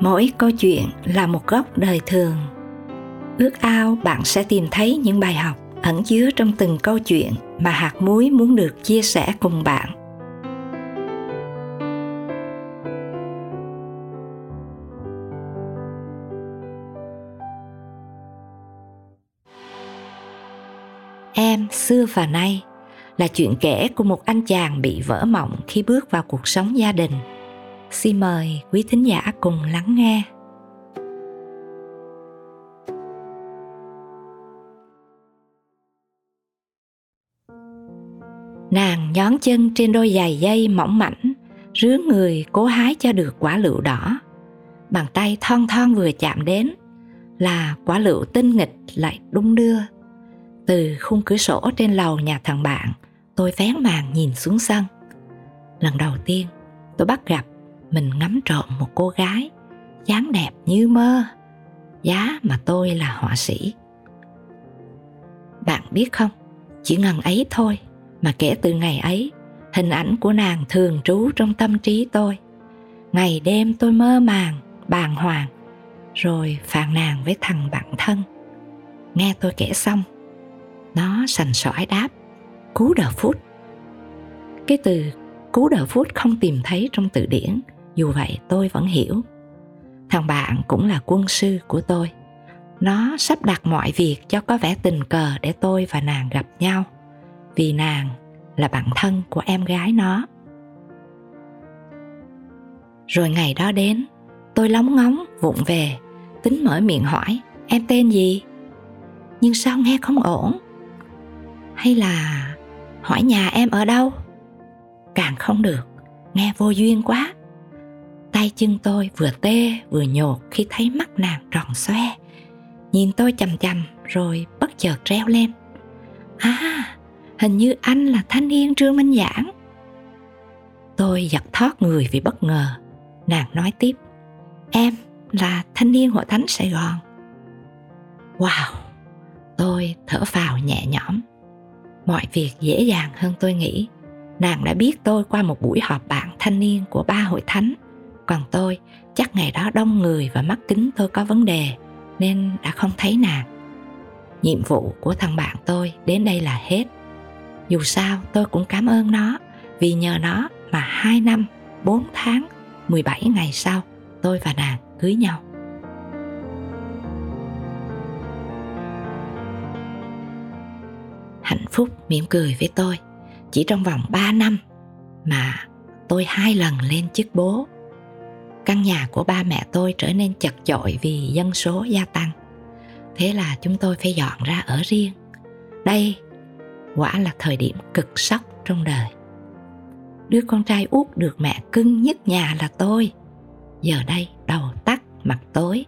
mỗi câu chuyện là một góc đời thường. Ước ao bạn sẽ tìm thấy những bài học ẩn chứa trong từng câu chuyện mà hạt muối muốn được chia sẻ cùng bạn. Em xưa và nay là chuyện kể của một anh chàng bị vỡ mộng khi bước vào cuộc sống gia đình xin mời quý thính giả cùng lắng nghe. Nàng nhón chân trên đôi giày dây mỏng mảnh rướn người cố hái cho được quả lựu đỏ. Bàn tay thon thon vừa chạm đến, là quả lựu tinh nghịch lại đung đưa. Từ khung cửa sổ trên lầu nhà thằng bạn, tôi vén màn nhìn xuống sân. Lần đầu tiên, tôi bắt gặp mình ngắm trộm một cô gái dáng đẹp như mơ. Giá mà tôi là họa sĩ. Bạn biết không, chỉ ngần ấy thôi mà kể từ ngày ấy, hình ảnh của nàng thường trú trong tâm trí tôi. Ngày đêm tôi mơ màng, bàng hoàng, rồi phàn nàn với thằng bạn thân. Nghe tôi kể xong, nó sành sỏi đáp, cú đờ phút. Cái từ cú đờ phút không tìm thấy trong từ điển dù vậy, tôi vẫn hiểu. Thằng bạn cũng là quân sư của tôi. Nó sắp đặt mọi việc cho có vẻ tình cờ để tôi và nàng gặp nhau, vì nàng là bạn thân của em gái nó. Rồi ngày đó đến, tôi lóng ngóng vụng về, tính mở miệng hỏi, em tên gì? Nhưng sao nghe không ổn? Hay là hỏi nhà em ở đâu? Càng không được, nghe vô duyên quá tay chân tôi vừa tê vừa nhột khi thấy mắt nàng tròn xoe. Nhìn tôi chằm chằm rồi bất chợt reo lên. À hình như anh là thanh niên trương minh giảng. Tôi giật thoát người vì bất ngờ. Nàng nói tiếp. Em là thanh niên hội thánh sài gòn. Wow, tôi thở phào nhẹ nhõm. Mọi việc dễ dàng hơn tôi nghĩ. Nàng đã biết tôi qua một buổi họp bạn thanh niên của ba hội thánh còn tôi chắc ngày đó đông người và mắt kính tôi có vấn đề nên đã không thấy nàng nhiệm vụ của thằng bạn tôi đến đây là hết dù sao tôi cũng cảm ơn nó vì nhờ nó mà 2 năm, 4 tháng, 17 ngày sau tôi và nàng cưới nhau. Hạnh phúc mỉm cười với tôi chỉ trong vòng 3 năm mà tôi hai lần lên chức bố. Căn nhà của ba mẹ tôi trở nên chật chội vì dân số gia tăng. Thế là chúng tôi phải dọn ra ở riêng. Đây quả là thời điểm cực sốc trong đời. Đứa con trai út được mẹ cưng nhất nhà là tôi. Giờ đây đầu tắt, mặt tối.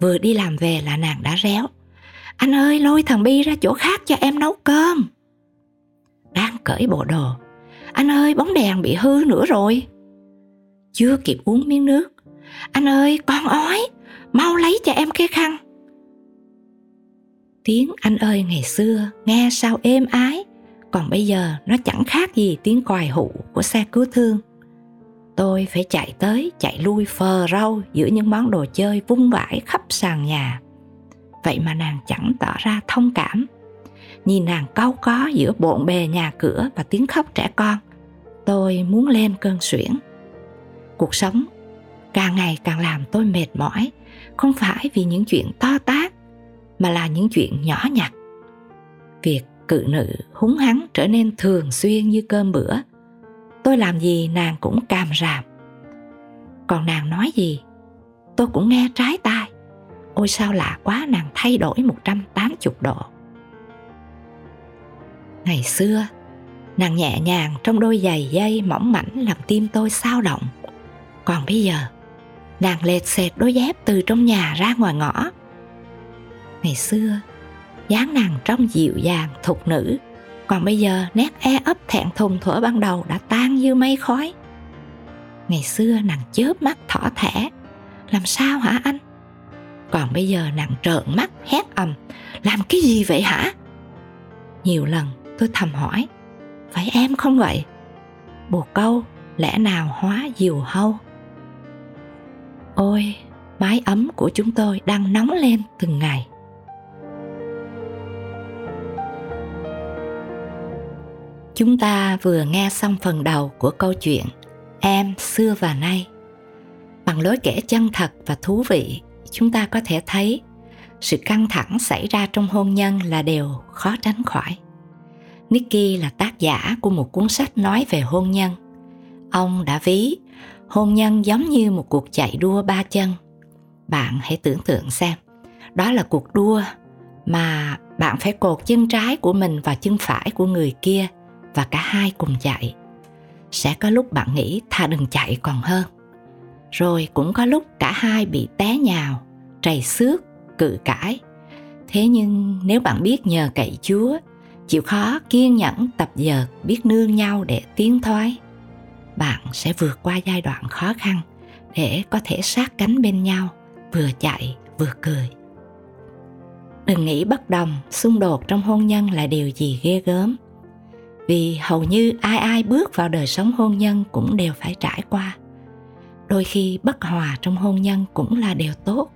Vừa đi làm về là nàng đã réo. Anh ơi, lôi thằng bi ra chỗ khác cho em nấu cơm. Đang cởi bộ đồ. Anh ơi, bóng đèn bị hư nữa rồi. Chưa kịp uống miếng nước anh ơi, con ói, mau lấy cho em cái khăn. Tiếng anh ơi ngày xưa nghe sao êm ái, còn bây giờ nó chẳng khác gì tiếng còi hụ của xe cứu thương. Tôi phải chạy tới, chạy lui phờ rau giữa những món đồ chơi vung vãi khắp sàn nhà. Vậy mà nàng chẳng tỏ ra thông cảm. Nhìn nàng cau có giữa bộn bề nhà cửa và tiếng khóc trẻ con, tôi muốn lên cơn suyễn. Cuộc sống càng ngày càng làm tôi mệt mỏi. Không phải vì những chuyện to tát, mà là những chuyện nhỏ nhặt. Việc cự nữ húng hắn trở nên thường xuyên như cơm bữa. Tôi làm gì nàng cũng càm ràm. Còn nàng nói gì, tôi cũng nghe trái tai. Ôi sao lạ quá, nàng thay đổi 180 độ. Ngày xưa, nàng nhẹ nhàng trong đôi giày dây mỏng mảnh làm tim tôi sao động. Còn bây giờ nàng lệt xệt đôi dép từ trong nhà ra ngoài ngõ. Ngày xưa, dáng nàng trông dịu dàng, thục nữ. Còn bây giờ, nét e ấp thẹn thùng thuở ban đầu đã tan như mây khói. Ngày xưa, nàng chớp mắt thỏ thẻ. Làm sao hả anh? Còn bây giờ, nàng trợn mắt, hét ầm. Làm cái gì vậy hả? Nhiều lần, tôi thầm hỏi. Phải em không vậy? Bồ câu, lẽ nào hóa diều hâu? Ôi, mái ấm của chúng tôi đang nóng lên từng ngày. Chúng ta vừa nghe xong phần đầu của câu chuyện em xưa và nay. Bằng lối kể chân thật và thú vị, chúng ta có thể thấy sự căng thẳng xảy ra trong hôn nhân là điều khó tránh khỏi. Nicky là tác giả của một cuốn sách nói về hôn nhân. Ông đã ví hôn nhân giống như một cuộc chạy đua ba chân. Bạn hãy tưởng tượng xem, đó là cuộc đua mà bạn phải cột chân trái của mình vào chân phải của người kia và cả hai cùng chạy. Sẽ có lúc bạn nghĩ tha đừng chạy còn hơn. Rồi cũng có lúc cả hai bị té nhào, trầy xước, cự cãi. Thế nhưng nếu bạn biết nhờ cậy Chúa chịu khó kiên nhẫn tập dượt biết nương nhau để tiến thoái bạn sẽ vượt qua giai đoạn khó khăn để có thể sát cánh bên nhau, vừa chạy vừa cười. Đừng nghĩ bất đồng, xung đột trong hôn nhân là điều gì ghê gớm. Vì hầu như ai ai bước vào đời sống hôn nhân cũng đều phải trải qua. Đôi khi bất hòa trong hôn nhân cũng là điều tốt.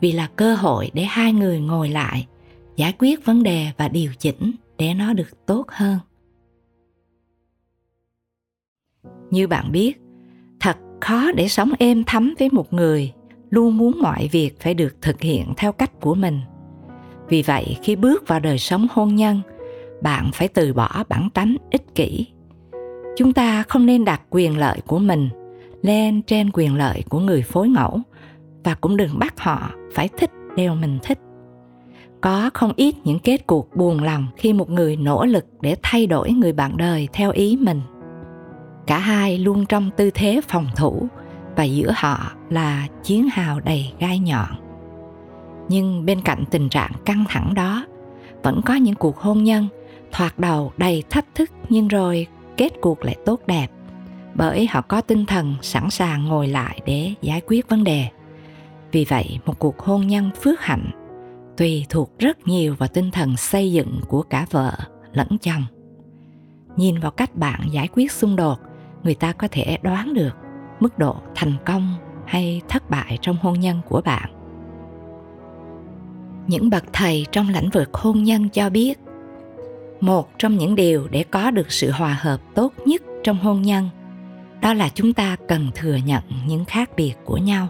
Vì là cơ hội để hai người ngồi lại, giải quyết vấn đề và điều chỉnh để nó được tốt hơn. Như bạn biết, thật khó để sống êm thấm với một người luôn muốn mọi việc phải được thực hiện theo cách của mình. Vì vậy, khi bước vào đời sống hôn nhân, bạn phải từ bỏ bản tánh ích kỷ. Chúng ta không nên đặt quyền lợi của mình lên trên quyền lợi của người phối ngẫu và cũng đừng bắt họ phải thích điều mình thích. Có không ít những kết cuộc buồn lòng khi một người nỗ lực để thay đổi người bạn đời theo ý mình cả hai luôn trong tư thế phòng thủ và giữa họ là chiến hào đầy gai nhọn. Nhưng bên cạnh tình trạng căng thẳng đó, vẫn có những cuộc hôn nhân thoạt đầu đầy thách thức nhưng rồi kết cuộc lại tốt đẹp bởi họ có tinh thần sẵn sàng ngồi lại để giải quyết vấn đề. Vì vậy, một cuộc hôn nhân phước hạnh tùy thuộc rất nhiều vào tinh thần xây dựng của cả vợ lẫn chồng. Nhìn vào cách bạn giải quyết xung đột người ta có thể đoán được mức độ thành công hay thất bại trong hôn nhân của bạn những bậc thầy trong lĩnh vực hôn nhân cho biết, một trong những điều để có được sự hòa hợp tốt nhất trong hôn nhân, đó là chúng ta cần thừa nhận những khác biệt của nhau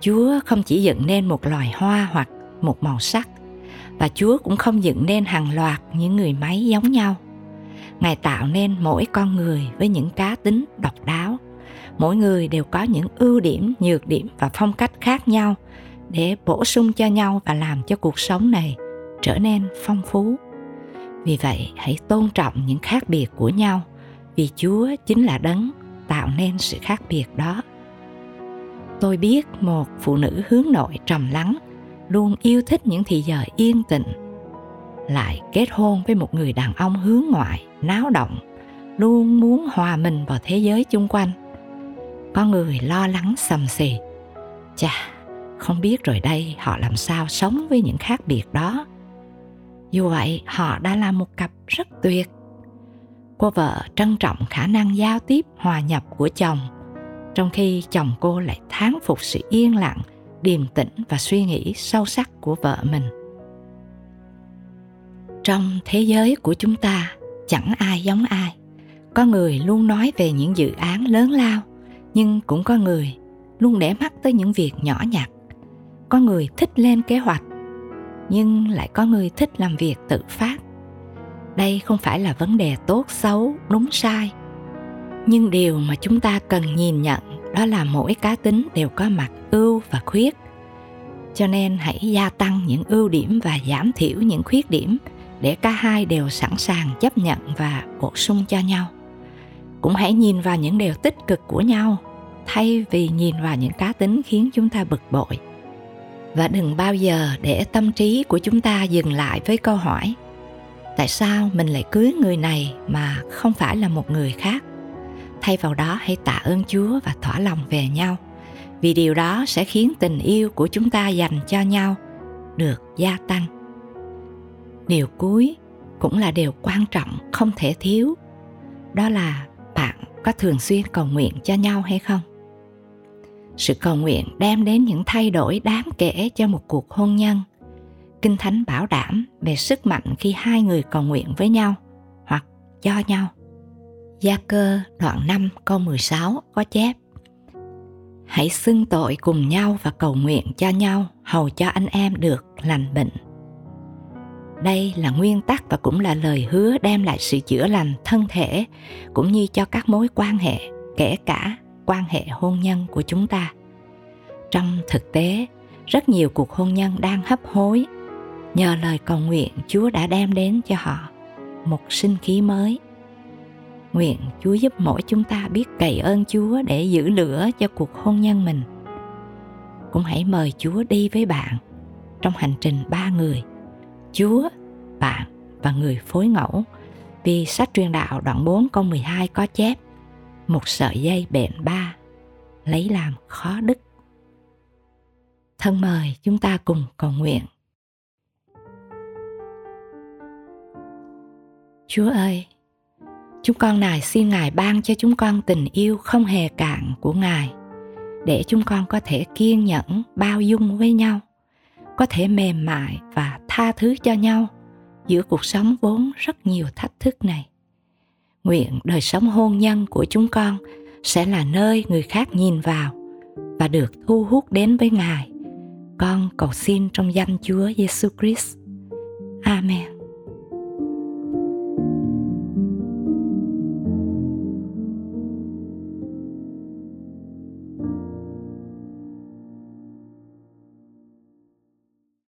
chúa không chỉ dựng nên một loài hoa hoặc một màu sắc, và Chúa cũng không dựng nên hàng loạt những người máy giống nhau. Ngài tạo nên mỗi con người với những cá tính độc đáo. Mỗi người đều có những ưu điểm, nhược điểm và phong cách khác nhau để bổ sung cho nhau và làm cho cuộc sống này trở nên phong phú. Vì vậy, hãy tôn trọng những khác biệt của nhau vì Chúa chính là đấng tạo nên sự khác biệt đó. Tôi biết một phụ nữ hướng nội trầm lắng luôn yêu thích những thì giờ yên tĩnh lại kết hôn với một người đàn ông hướng ngoại, náo động, luôn muốn hòa mình vào thế giới chung quanh. Có người lo lắng sầm xì. Chà, không biết rồi đây họ làm sao sống với những khác biệt đó. Dù vậy, họ đã là một cặp rất tuyệt. Cô vợ trân trọng khả năng giao tiếp hòa nhập của chồng, trong khi chồng cô lại thán phục sự yên lặng, điềm tĩnh và suy nghĩ sâu sắc của vợ mình trong thế giới của chúng ta, chẳng ai giống ai. Có người luôn nói về những dự án lớn lao, nhưng cũng có người luôn để mắt tới những việc nhỏ nhặt. Có người thích lên kế hoạch, nhưng lại có người thích làm việc tự phát. Đây không phải là vấn đề tốt, xấu, đúng, sai. Nhưng điều mà chúng ta cần nhìn nhận đó là mỗi cá tính đều có mặt ưu và khuyết. Cho nên hãy gia tăng những ưu điểm và giảm thiểu những khuyết điểm để cả hai đều sẵn sàng chấp nhận và bổ sung cho nhau. Cũng hãy nhìn vào những điều tích cực của nhau, thay vì nhìn vào những cá tính khiến chúng ta bực bội. Và đừng bao giờ để tâm trí của chúng ta dừng lại với câu hỏi, tại sao mình lại cưới người này mà không phải là một người khác? Thay vào đó, hãy tạ ơn chúa và thỏa lòng về nhau, vì điều đó sẽ khiến tình yêu của chúng ta dành cho nhau được gia tăng điều cuối cũng là điều quan trọng không thể thiếu. Đó là bạn có thường xuyên cầu nguyện cho nhau hay không? Sự cầu nguyện đem đến những thay đổi đáng kể cho một cuộc hôn nhân. Kinh thánh bảo đảm về sức mạnh khi hai người cầu nguyện với nhau hoặc cho nhau. Gia cơ đoạn 5 câu 16 có chép, Hãy xưng tội cùng nhau và cầu nguyện cho nhau, hầu cho anh em được lành bệnh. Đây là nguyên tắc và cũng là lời hứa đem lại sự chữa lành thân thể cũng như cho các mối quan hệ, kể cả quan hệ hôn nhân của chúng ta. Trong thực tế, rất nhiều cuộc hôn nhân đang hấp hối nhờ lời cầu nguyện Chúa đã đem đến cho họ một sinh khí mới Nguyện Chúa giúp mỗi chúng ta biết cậy ơn Chúa để giữ lửa cho cuộc hôn nhân mình. Cũng hãy mời Chúa đi với bạn trong hành trình ba người, Chúa, bạn và người phối ngẫu. Vì sách truyền đạo đoạn 4 câu 12 có chép một sợi dây bện ba lấy làm khó đức. Thân mời chúng ta cùng cầu nguyện. Chúa ơi, Chúng con này xin Ngài ban cho chúng con tình yêu không hề cạn của Ngài để chúng con có thể kiên nhẫn, bao dung với nhau, có thể mềm mại và tha thứ cho nhau giữa cuộc sống vốn rất nhiều thách thức này. Nguyện đời sống hôn nhân của chúng con sẽ là nơi người khác nhìn vào và được thu hút đến với Ngài. Con cầu xin trong danh Chúa Giêsu Christ. Amen.